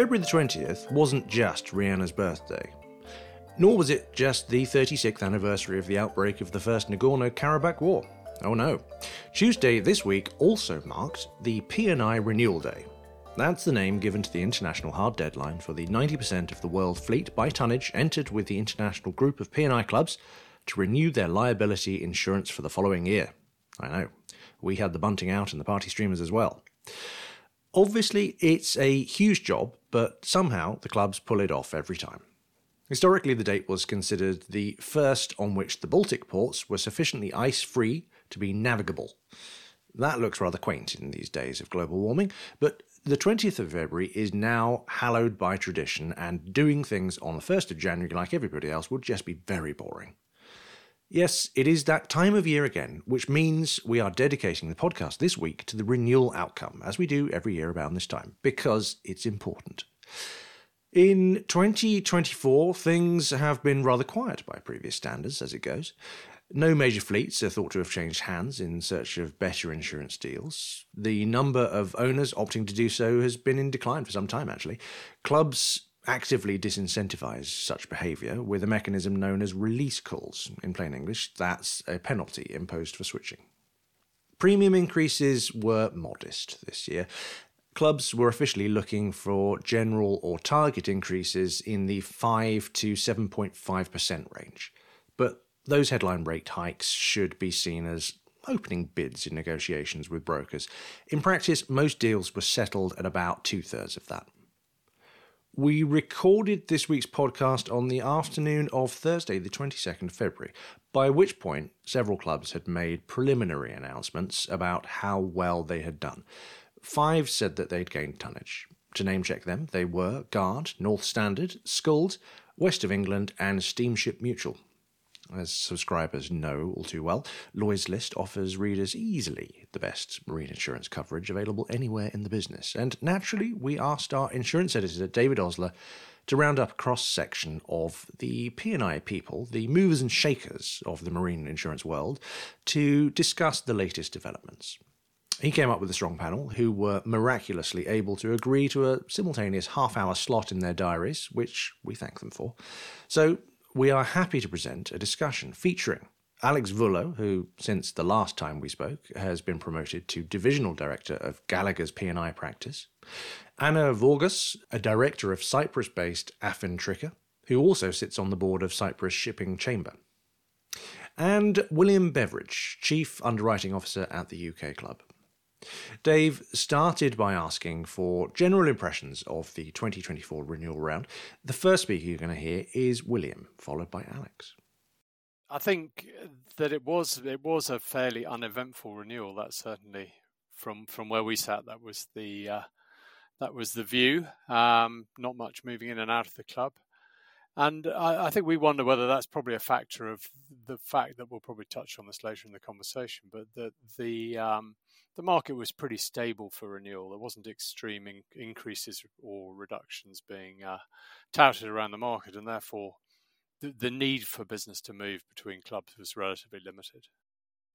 February the 20th wasn't just Rihanna's birthday. Nor was it just the 36th anniversary of the outbreak of the First Nagorno Karabakh War. Oh no. Tuesday this week also marked the P&I Renewal Day. That's the name given to the international hard deadline for the 90% of the world fleet by tonnage entered with the international group of P&I clubs to renew their liability insurance for the following year. I know. We had the bunting out and the party streamers as well. Obviously, it's a huge job, but somehow the clubs pull it off every time. Historically, the date was considered the first on which the Baltic ports were sufficiently ice free to be navigable. That looks rather quaint in these days of global warming, but the 20th of February is now hallowed by tradition, and doing things on the 1st of January like everybody else would just be very boring. Yes, it is that time of year again, which means we are dedicating the podcast this week to the renewal outcome, as we do every year around this time, because it's important. In 2024, things have been rather quiet by previous standards as it goes. No major fleets are thought to have changed hands in search of better insurance deals. The number of owners opting to do so has been in decline for some time, actually. Clubs actively disincentivize such behaviour with a mechanism known as release calls. In plain English, that's a penalty imposed for switching. Premium increases were modest this year. Clubs were officially looking for general or target increases in the 5 to 7.5% range. But those headline rate hikes should be seen as opening bids in negotiations with brokers. In practice, most deals were settled at about two thirds of that. We recorded this week's podcast on the afternoon of Thursday, the 22nd of February, by which point several clubs had made preliminary announcements about how well they had done. Five said that they'd gained tonnage. To name check them, they were Gard, North Standard, Skuld, West of England, and Steamship Mutual. As subscribers know all too well, Lloyd's List offers readers easily the best marine insurance coverage available anywhere in the business. And naturally, we asked our insurance editor, David Osler, to round up a cross section of the P&I people, the movers and shakers of the marine insurance world, to discuss the latest developments. He came up with a strong panel who were miraculously able to agree to a simultaneous half hour slot in their diaries, which we thank them for. So we are happy to present a discussion featuring Alex Vullo, who, since the last time we spoke, has been promoted to Divisional Director of Gallagher's P&I practice, Anna Vorgas, a Director of Cyprus-based Affin Tricker, who also sits on the board of Cyprus Shipping Chamber, and William Beveridge, Chief Underwriting Officer at the UK Club. Dave started by asking for general impressions of the 2024 renewal round. The first speaker you're going to hear is William, followed by Alex. I think that it was it was a fairly uneventful renewal. That certainly from from where we sat, that was the uh, that was the view. Um, not much moving in and out of the club. And I, I, think we wonder whether that's probably a factor of the fact that we'll probably touch on this later in the conversation, but that the um, the market was pretty stable for renewal. There wasn't extreme in- increases or reductions being uh, touted around the market, and therefore the, the need for business to move between clubs was relatively limited.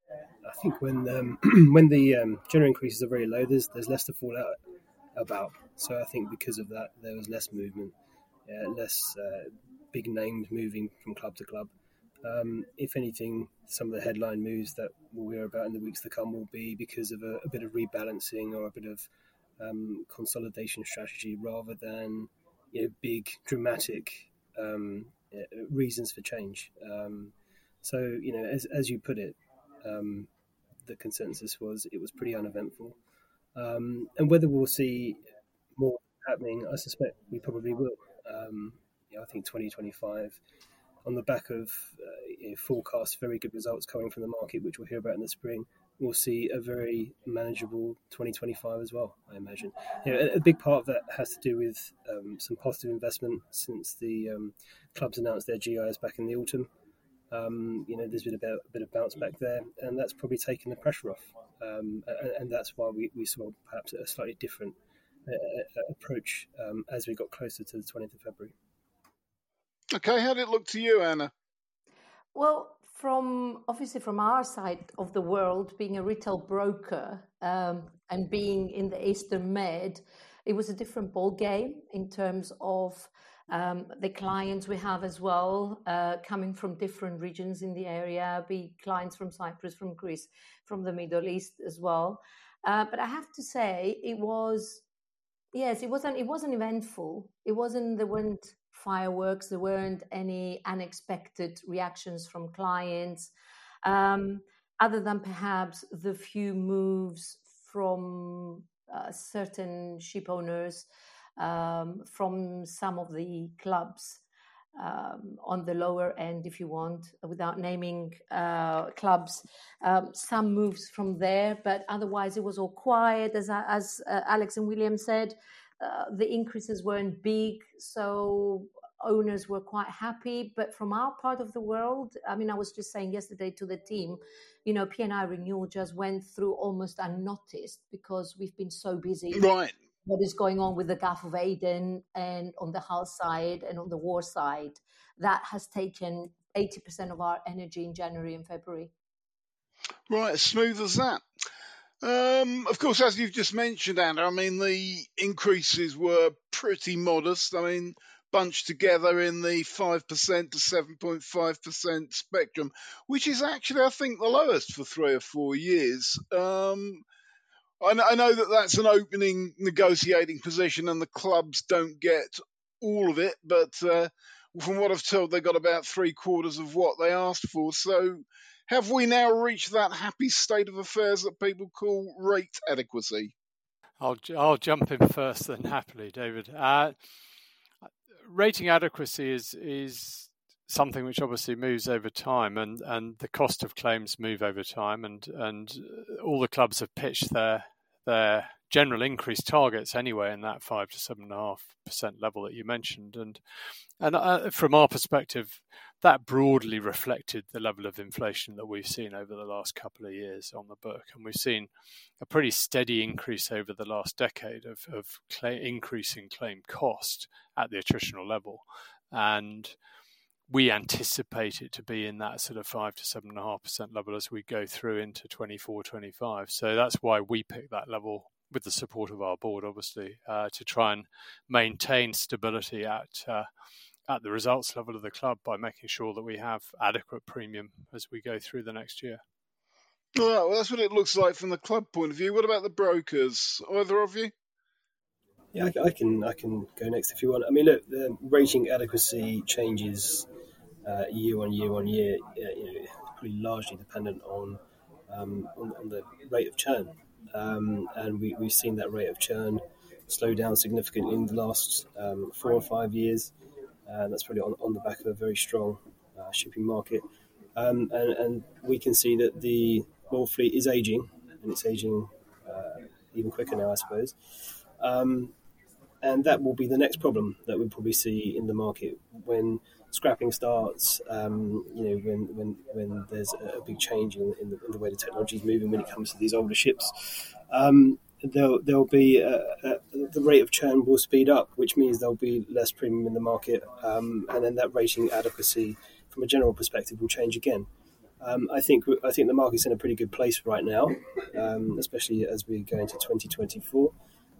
I think when um, when the um, general increases are very low, there's there's less to fall out about. So I think because of that, there was less movement, uh, less uh, big names moving from club to club. Um, if anything, some of the headline moves that we'll hear about in the weeks to come will be because of a, a bit of rebalancing or a bit of um, consolidation strategy rather than you know, big dramatic um, reasons for change. Um, so, you know, as, as you put it, um, the consensus was it was pretty uneventful. Um, and whether we'll see more happening, I suspect we probably will. You know, I think 2025 on the back of uh, forecast very good results coming from the market, which we'll hear about in the spring, we'll see a very manageable 2025 as well. I imagine. You know, a, a, big part of that has to do with um, some positive investment since the um, clubs announced their GIs back in the autumn. Um, you know, there's been a bit, a bit, of bounce back there, and that's probably taken the pressure off. Um, and, and, that's why we, we, saw perhaps a slightly different uh, uh approach um, as we got closer to the 20th of February. Okay, how did it look to you, Anna? Well, from obviously from our side of the world, being a retail broker um, and being in the Eastern Med, it was a different ball game in terms of um, the clients we have as well, uh, coming from different regions in the area, be clients from Cyprus, from Greece, from the Middle East as well. Uh, but I have to say, it was yes, it wasn't. It wasn't eventful. It wasn't. There weren't fireworks. There weren't any unexpected reactions from clients, um, other than perhaps the few moves from uh, certain ship owners um, from some of the clubs um, on the lower end, if you want, without naming uh, clubs. Um, some moves from there, but otherwise it was all quiet. As, as uh, Alex and William said, uh, the increases weren't big, so owners were quite happy. But from our part of the world, I mean, I was just saying yesterday to the team, you know, P&I renewal just went through almost unnoticed because we've been so busy. Right what is going on with the Gulf of Aden and on the hull side and on the war side. That has taken 80% of our energy in January and February. Right, as smooth as that. Um, of course, as you've just mentioned, Anna, I mean, the increases were pretty modest. I mean, bunched together in the 5% to 7.5% spectrum, which is actually, I think, the lowest for three or four years. Um, I know that that's an opening negotiating position, and the clubs don't get all of it. But uh, from what I've told, they got about three quarters of what they asked for. So, have we now reached that happy state of affairs that people call rate adequacy? I'll I'll jump in first, then happily, David. Uh, rating adequacy is is something which obviously moves over time, and, and the cost of claims move over time, and and all the clubs have pitched their their general increase targets anyway in that five to seven and a half percent level that you mentioned, and and uh, from our perspective, that broadly reflected the level of inflation that we've seen over the last couple of years on the book, and we've seen a pretty steady increase over the last decade of of increasing claim cost at the attritional level, and we anticipate it to be in that sort of five to seven and a half percent level as we go through into 24, 25. So that's why we pick that level with the support of our board, obviously, uh, to try and maintain stability at uh, at the results level of the club by making sure that we have adequate premium as we go through the next year. Well, that's what it looks like from the club point of view. What about the brokers? Either of you? Yeah, I, can I can go next if you want. I mean, look, the rating adequacy changes uh, year on year on year. Uh, you know, pretty largely dependent on, um, on, on the rate of churn, um, and we, we've seen that rate of churn slow down significantly in the last um, four or five years. Uh, that's probably on, on the back of a very strong uh, shipping market, um, and, and we can see that the oil fleet is aging, and it's aging uh, even quicker now, I suppose. Um, and that will be the next problem that we'll probably see in the market when scrapping starts. Um, you know, when when when there's a big change in, in, the, in, the, way the technology is moving when it comes to these older ships. Um, there'll there'll be a, a, the rate of churn will speed up, which means there'll be less premium in the market, um, and then that rating adequacy, from a general perspective, will change again. Um, I think I think the market's in a pretty good place right now, um, especially as we go into 2024.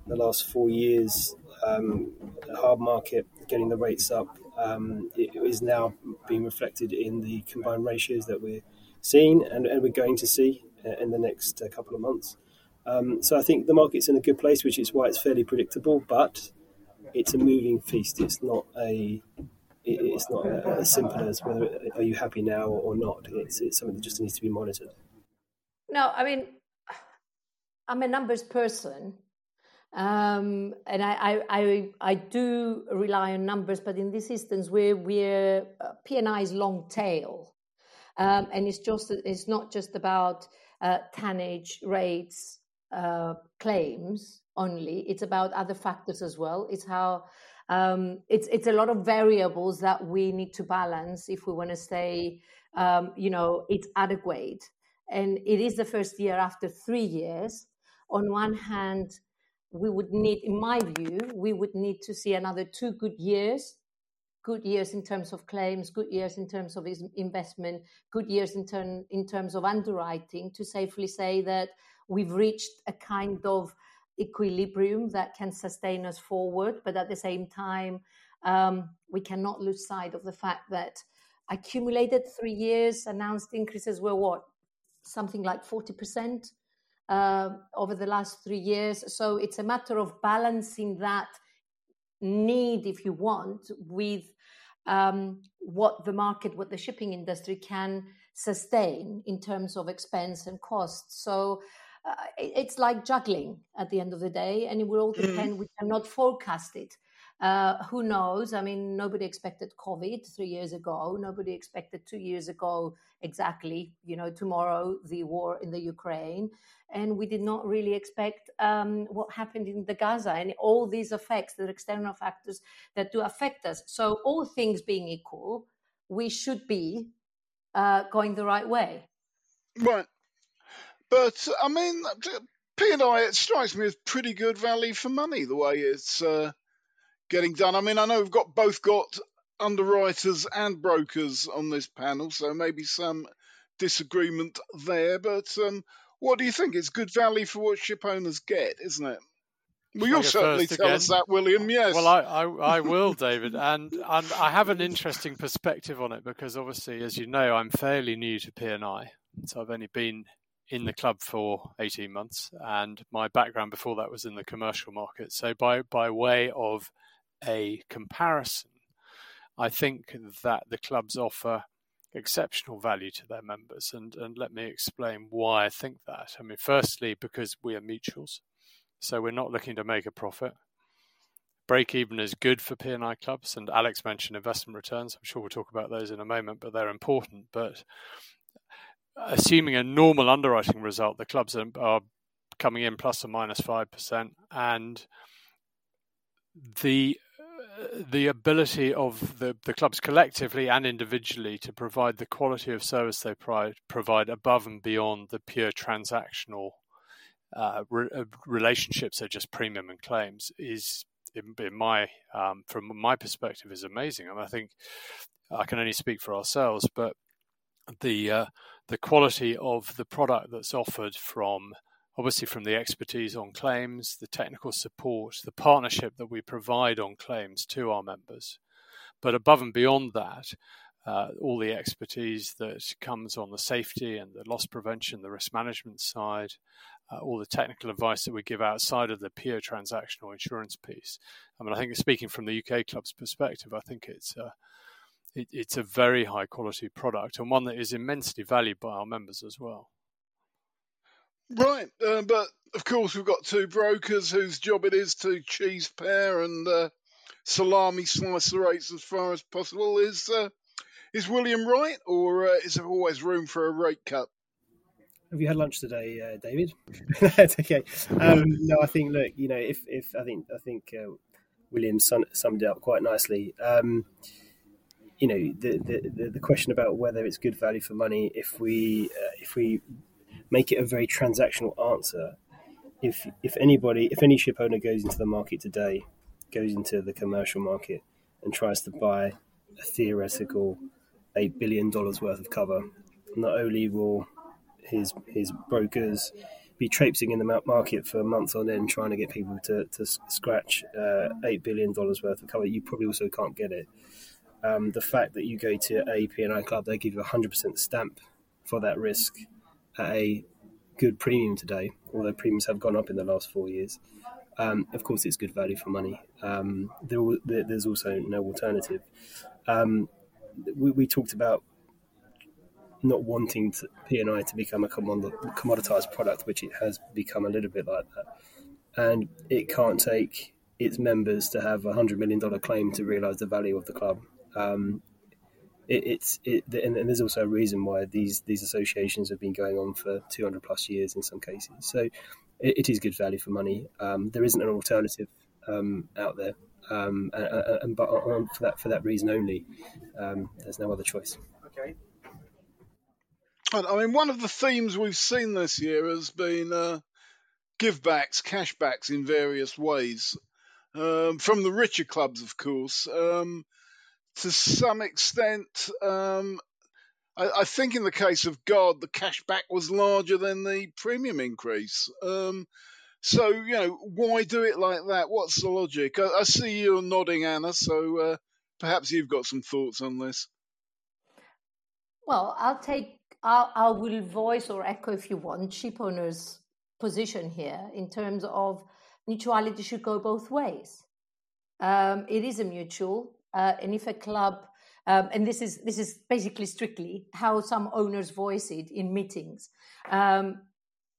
The last four years, um, hard market getting the rates up um, is now being reflected in the combined ratios that we're seeing and, and we're going to see uh, in the next uh, couple of months. Um, so I think the market's in a good place, which is why it's fairly predictable, but it's a moving feast. It's not a it's not as simple as whether are you happy now or not. It's, it's something that just needs to be monitored. No, I mean, I'm a numbers person, um, and I, I, I, I, do rely on numbers, but in this instance, we're, we're uh, is long tail. Um, and it's just it's not just about uh, tonnage rates uh, claims only. It's about other factors as well. It's how um, it's it's a lot of variables that we need to balance if we want to stay, um, you know, it's adequate. And it is the first year after three years. On one hand, we would need, in my view, we would need to see another two good years, good years in terms of claims, good years in terms of investment, good years in, turn, in terms of underwriting to safely say that we've reached a kind of equilibrium that can sustain us forward. But at the same time, um, we cannot lose sight of the fact that accumulated three years announced increases were what something like 40% uh, over the last three years so it's a matter of balancing that need if you want with um, what the market what the shipping industry can sustain in terms of expense and cost so uh, it's like juggling at the end of the day and it will all mm. depend mm. we cannot forecast it uh, who knows? I mean, nobody expected COVID three years ago. Nobody expected two years ago exactly, you know, tomorrow the war in the Ukraine. And we did not really expect um, what happened in the Gaza and all these effects, the external factors that do affect us. So, all things being equal, we should be uh, going the right way. Right. But, I mean, P&I, it strikes me as pretty good value for money, the way it's. Uh getting done. I mean, I know we've got both got underwriters and brokers on this panel, so maybe some disagreement there. But um, what do you think? It's good value for what ship owners get, isn't it? Well, you'll certainly tell again? us that, William. Yes. Well, I, I, I will, David, and and I have an interesting perspective on it because obviously, as you know, I'm fairly new to P&I, so I've only been in the mm. club for 18 months, and my background before that was in the commercial market. So by by way of a comparison, I think that the clubs offer exceptional value to their members. And, and let me explain why I think that. I mean, firstly, because we are mutuals, so we're not looking to make a profit. Break even is good for P&I clubs, and Alex mentioned investment returns. I'm sure we'll talk about those in a moment, but they're important. But assuming a normal underwriting result, the clubs are, are coming in plus or minus 5%, and the the ability of the, the clubs collectively and individually to provide the quality of service they provide, provide above and beyond the pure transactional uh, re- uh, relationships, so just premium and claims, is in, in my um, from my perspective is amazing. And I think I can only speak for ourselves, but the uh, the quality of the product that's offered from obviously from the expertise on claims, the technical support, the partnership that we provide on claims to our members. But above and beyond that, uh, all the expertise that comes on the safety and the loss prevention, the risk management side, uh, all the technical advice that we give outside of the pure transactional insurance piece. I mean, I think speaking from the UK club's perspective, I think it's it, it's a very high quality product and one that is immensely valued by our members as well. Right, uh, but of course we've got two brokers whose job it is to cheese pare and uh, salami slice the rates as far as possible. Is uh, is William right, or uh, is there always room for a rate cut? Have you had lunch today, uh, David? That's okay. Um, no, I think look, you know, if if I think I think uh, William summed it up quite nicely. Um, you know, the, the the question about whether it's good value for money if we if we make it a very transactional answer. If if anybody, if any ship owner goes into the market today, goes into the commercial market and tries to buy a theoretical eight billion dollars worth of cover, not only will his his brokers be traipsing in the market for months on end trying to get people to, to scratch uh, $8 billion worth of cover, you probably also can't get it. Um, the fact that you go to a P&I club, they give you a 100% stamp for that risk at a good premium today, although premiums have gone up in the last four years. Um, of course, it's good value for money. Um, there, there's also no alternative. Um, we, we, talked about not wanting to, P&I to become a commoditized product, which it has become a little bit like that. And it can't take its members to have a $100 million claim to realize the value of the club. Um, it, it's it, and, and, there's also a reason why these these associations have been going on for 200 plus years in some cases. So it, it is good value for money. Um, there isn't an alternative um, out there, um, and, and, but on, for that for that reason only, um, there's no other choice. Okay. I mean, one of the themes we've seen this year has been uh, givebacks, cashbacks in various ways. Um, from the richer clubs, of course. Um, to some extent, um, I, I, think in the case of Gard, the cashback was larger than the premium increase. Um, So, you know, why do it like that? What's the logic? I, I see you're nodding, Anna, so uh, perhaps you've got some thoughts on this. Well, I'll take, I'll, I will voice or echo if you want, ship owners' position here in terms of mutuality should go both ways. Um, it is a mutual, uh, and if a club, um, and this is this is basically strictly how some owners voice it in meetings. Um,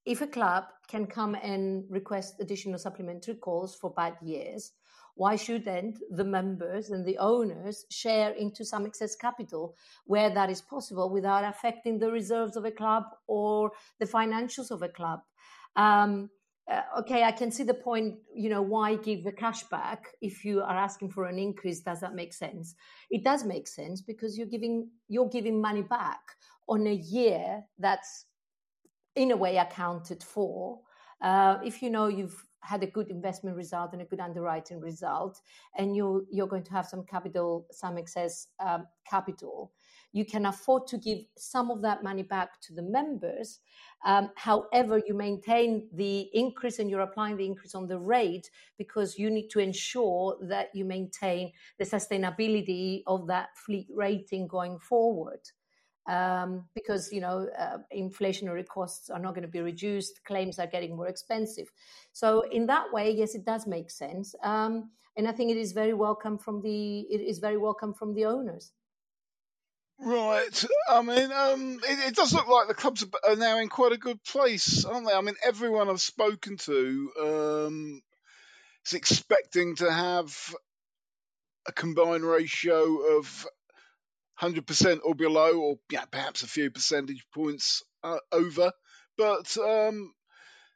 if a club can come and request additional supplementary calls for bad years, why shouldn't the members and the owners share into some excess capital where that is possible without affecting the reserves of a club or the financials of a club? Um, uh, okay, I can see the point. You know, why give the cash back if you are asking for an increase? Does that make sense? It does make sense because you're giving you're giving money back on a year that's in a way accounted for. Uh, if you know you've had a good investment result and a good underwriting result, and you're you're going to have some capital, some excess um, capital, you can afford to give some of that money back to the members. Um, however, you maintain the increase and you're applying the increase on the rate because you need to ensure that you maintain the sustainability of that fleet rating going forward. Um, because you know uh, inflationary costs are not going to be reduced, claims are getting more expensive. So in that way, yes, it does make sense, um, and I think it is very welcome from the it is very welcome from the owners. Right. I mean, um, it, it, does look like the clubs are now in quite a good place, aren't they? I mean, everyone I've spoken to um, is expecting to have a combined ratio of 100% or below, or yeah, perhaps a few percentage points uh, over. But um,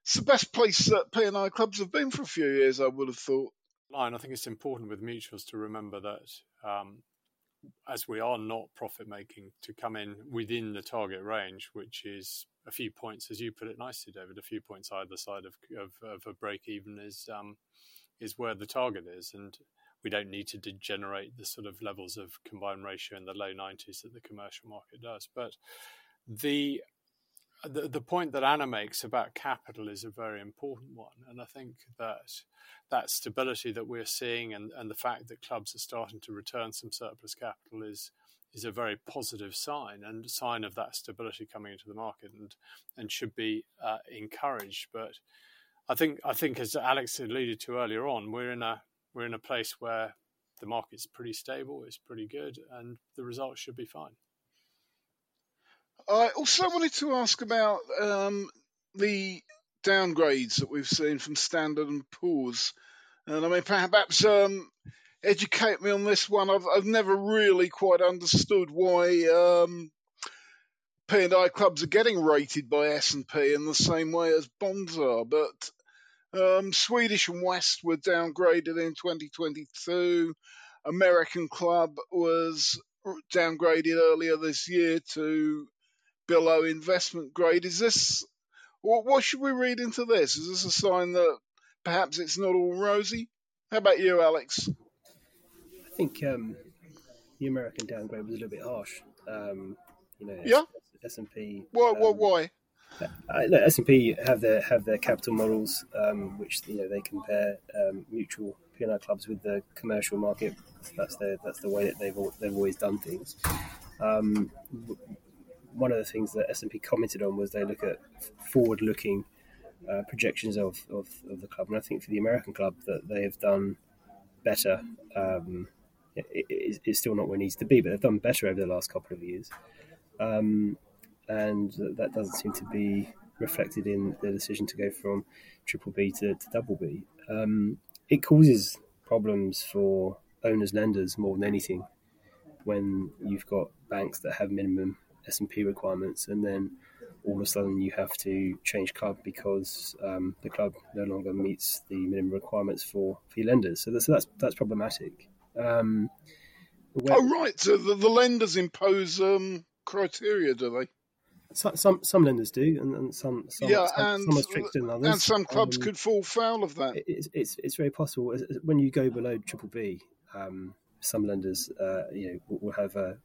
it's the best place that P&I clubs have been for a few years, I would have thought. Line, I think it's important with mutuals to remember that um, as we are not profit making, to come in within the target range, which is a few points, as you put it nicely, David, a few points either side of of, of a break even is um, is where the target is, and we don't need to degenerate the sort of levels of combined ratio in the low 90s that the commercial market does. But the the, the point that Anna makes about capital is a very important one. And I think that that stability that we're seeing and, and the fact that clubs are starting to return some surplus capital is is a very positive sign and sign of that stability coming into the market and and should be uh, encouraged. But I think I think as Alex alluded to earlier on, we're in a we're in a place where the market's pretty stable, it's pretty good, and the results should be fine. I also wanted to ask about um, the downgrades that we've seen from Standard and Poor's, and I mean perhaps um, educate me on this one. I've I've never really quite understood why um, P and I clubs are getting rated by S and P in the same way as bonds are, but um, Swedish and West were downgraded in 2022. American Club was downgraded earlier this year to below investment grade. Is this what, what should we read into this? Is this a sign that perhaps it's not all rosy? How about you, Alex? I think um, the American downgrade was a little bit harsh. Um, you know, yeah. S and P. Why? Um, why? S and P have their have their capital models, um, which you know they compare um, mutual P&I clubs with the commercial market. That's their that's the way that they've they've always done things. Um, one of the things that S&P commented on was they look at forward-looking uh, projections of, of, of, the club, and I think for the American club that they have done better. Um, it, it, it's still not where it needs to be, but they've done better over the last couple of years, um, and that doesn't seem to be reflected in the decision to go from triple B to, to double B. Um, it causes problems for owners lenders more than anything when you've got banks that have minimum S&P requirements, and then all of a sudden you have to change club because um, the club no longer meets the minimum requirements for, for lenders. So that's that's, that's problematic. Um, where, oh right, so the, the lenders impose um, criteria, do they? Some, some some lenders do, and, and some some, yeah, some, and, some are stricter than others. And some clubs um, could fall foul of that. It's, it's it's very possible when you go below triple B. Um, some lenders, uh, you know, will have a,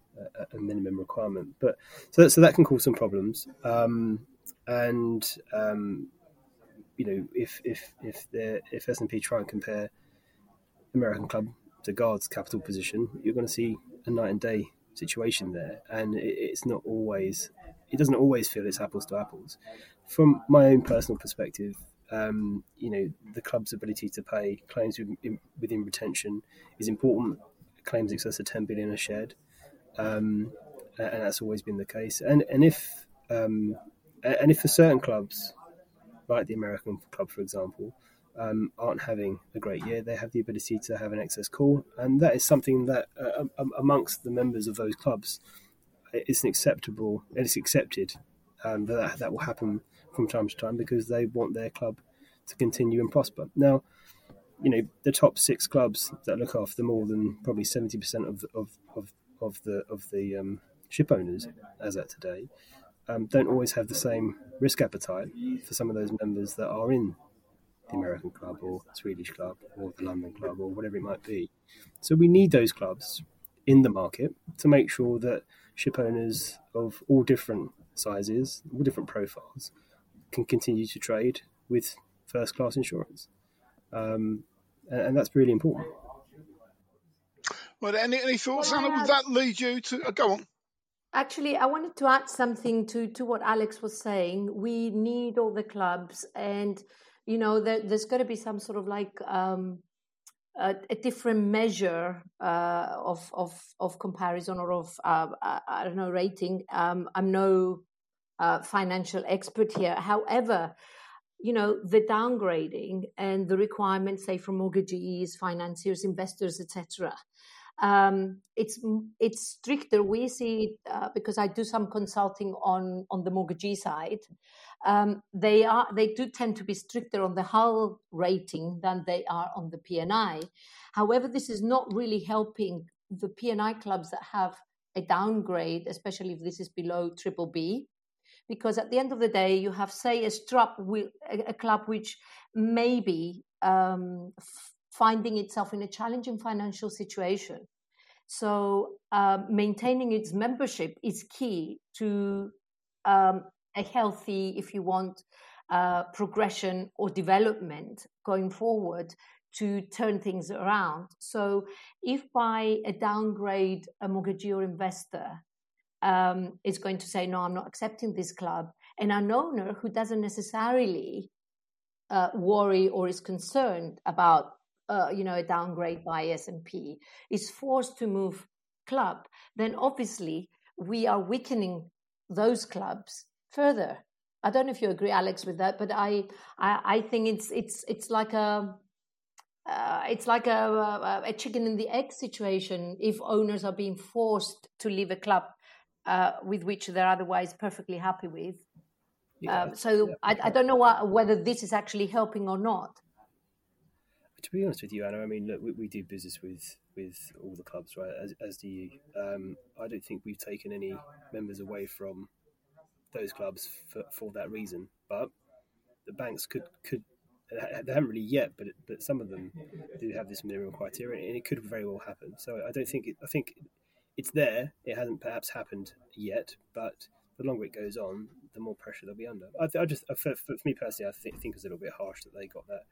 a, minimum requirement. But so that, so that can cause some problems. Um, and um, you know, if if if the if S and P try and compare American club to Gard's capital position, you're going to see a night and day situation there, and it's not always. It doesn't always feel it's apples to apples. From my own personal perspective, um, you know, the club's ability to pay claims within retention is important. Claims excess of 10 billion are shared, um, and that's always been the case. And and if um, and if for certain clubs, like the American club, for example, um, aren't having a great year, they have the ability to have an excess call, and that is something that uh, amongst the members of those clubs, it's an acceptable, it's accepted um, that that will happen from time to time because they want their club to continue and prosper. Now, you know, the top six clubs that look after more than probably seventy percent of, of of of the of the um, ship owners as at today um, don't always have the same risk appetite for some of those members that are in the American club or Swedish club or the London club or whatever it might be. So we need those clubs in the market to make sure that ship owners of all different sizes, all different profiles, can continue to trade with first class insurance. Um, and, and, that's really important. Well, any, any thoughts, well, Anna? Would that lead you to uh, go on? Actually, I wanted to add something to, to what Alex was saying. We need all the clubs, and you know, there, has got to be some sort of like um, a, a, different measure uh, of, of of comparison or of uh, I don't know rating. Um, I'm no uh, financial expert here. However, you know the downgrading and the requirements, say, from mortgagees, financiers, investors, etc um, it's it's stricter. We see uh, because I do some consulting on on the mortgagee side. Um, they are they do tend to be stricter on the hull rating than they are on the PNI. However, this is not really helping the PNI clubs that have a downgrade, especially if this is below triple B, because at the end of the day, you have say a strap, a, club which maybe um, finding itself in a challenging financial situation. So, uh, maintaining its membership is key to um, a healthy, if you want, uh, progression or development going forward to turn things around. So, if by a downgrade, a mortgagee or investor um, is going to say, No, I'm not accepting this club, and an owner who doesn't necessarily uh, worry or is concerned about uh, you know a downgrade by S&P is forced to move club, then obviously we are weakening those clubs further. I don't know if you agree, Alex, with that, but I I, I think it's it's it's like a uh, it's like a, a, chicken and the egg situation if owners are being forced to leave a club uh, with which they're otherwise perfectly happy with. Yeah, um, so yeah. I, I, don't know what, whether this is actually helping or not to be honest with you, Anna, I mean, look, we, we do business with with all the clubs, right? As, as do you. Um, I don't think we've taken any members away from those clubs for, for that reason, but the banks could could they haven't really yet, but but some of them do have this minimum criteria, and it could very well happen. So I don't think it, I think it's there. It hasn't perhaps happened yet, but the longer it goes on, the more pressure they'll be under. I, I just for, for, me personally, I think, think it's a little bit harsh that they got that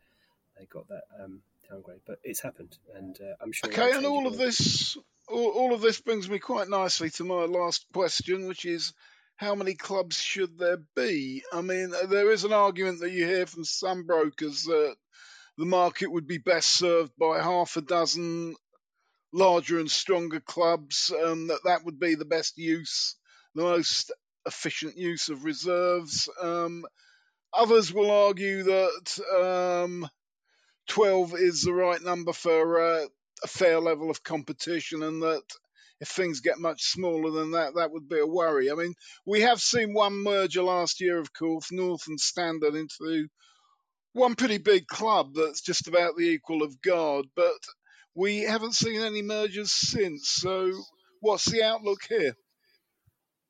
they got that um, downgrade, but it's happened, and uh, I'm sure. Okay, and all of this, all, all of this brings me quite nicely to my last question, which is how many clubs should there be? I mean, uh, there is an argument that you hear from some brokers that the market would be best served by half a dozen larger and stronger clubs, and that that would be the best use, the most efficient use of reserves. Um, others will argue that um, 12 is the right number for uh, a fair level of competition, and that if things get much smaller than that, that would be a worry. I mean, we have seen one merger last year, of course, North and Standard into one pretty big club that's just about the equal of Gard, but we haven't seen any mergers since. So, what's the outlook here?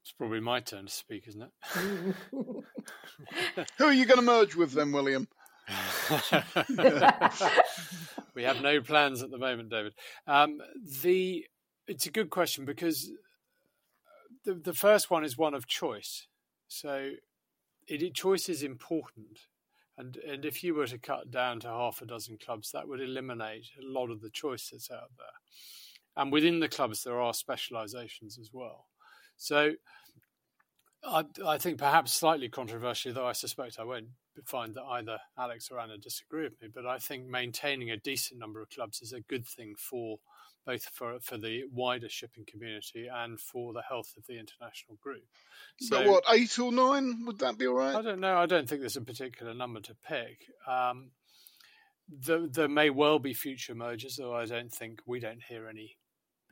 It's probably my turn to speak, isn't it? Who are you going to merge with then, William? we have no plans at the moment, David. Um, the it's a good question because the the first one is one of choice. So, it, choice is important, And and if you were to cut down to half a dozen clubs, that would eliminate a lot of the choices out there. And within the clubs, there are specializations as well. So I, I think perhaps slightly controversially, though I suspect I won't find that either Alex or Anna disagree with me, but I think maintaining a decent number of clubs is a good thing for both for, for the wider shipping community and for the health of the international group. So, but what, eight or nine? Would that be all right? I don't know. I don't think there's a particular number to pick. Um, there, there may well be future mergers, though I don't think we don't hear any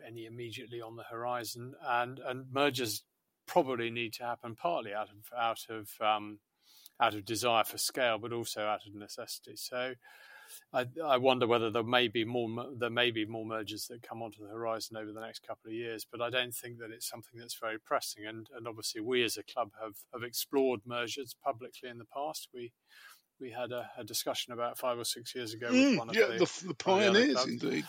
any immediately on the horizon. And and mergers probably need to happen partly out of out of um, out of desire for scale, but also out of necessity. So. I, I, wonder whether there may be more there may be more mergers that come onto the horizon over the next couple of years, but I don't think that it's something that's very pressing. And, and obviously, we as a club have, have explored mergers publicly in the past. We we had a, a discussion about five or six years ago with mm, one of yeah, the, the, the pioneers, indeed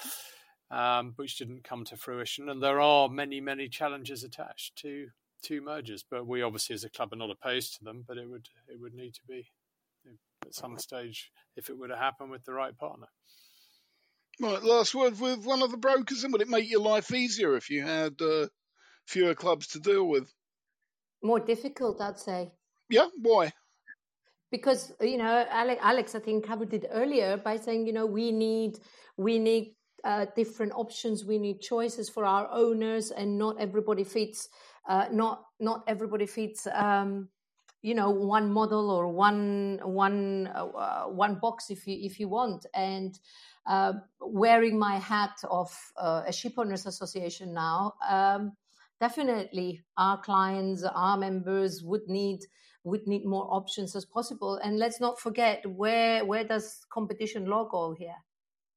um, which didn't come to fruition. And there are many, many challenges attached to to mergers. But we obviously, as a club, are not opposed to them. But it would it would need to be at some stage if it were to happen with the right partner. Right, last word with one of the brokers, and would it make your life easier if you had uh, fewer clubs to deal with? More difficult, I'd say. Yeah, why? Because you know, Alex, I think covered it earlier by saying, you know, we need we need uh, different options. We need choices for our owners, and not everybody fits. Uh, not not everybody fits. Um, you know, one model or one one uh, one box, if you if you want. And uh, wearing my hat of uh, a ship owners association now, um, definitely our clients, our members would need would need more options as possible. And let's not forget where where does competition law go here?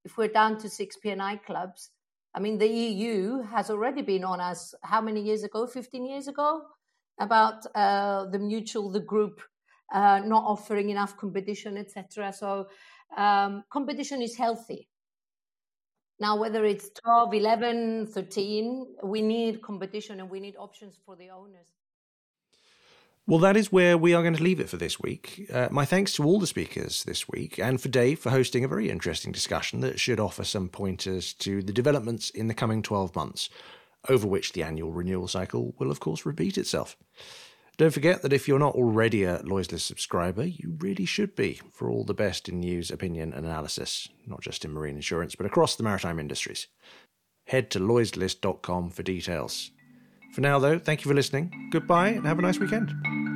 if we're down to six P&I clubs, I mean, the EU has already been on us how many years ago? 15 years ago? About uh, the mutual, the group uh, not offering enough competition, etc. So um, competition is healthy. Now, whether it's 12, 11, 13, we need competition and we need options for the owners. Well, that is where we are going to leave it for this week. Uh, my thanks to all the speakers this week and for Dave for hosting a very interesting discussion that should offer some pointers to the developments in the coming 12 months, over which the annual renewal cycle will, of course, repeat itself. Don't forget that if you're not already a Lloyd's List subscriber, you really should be for all the best in news, opinion, and analysis, not just in marine insurance, but across the maritime industries. Head to lloydslist.com for details. For now, though, thank you for listening. Goodbye and have a nice weekend.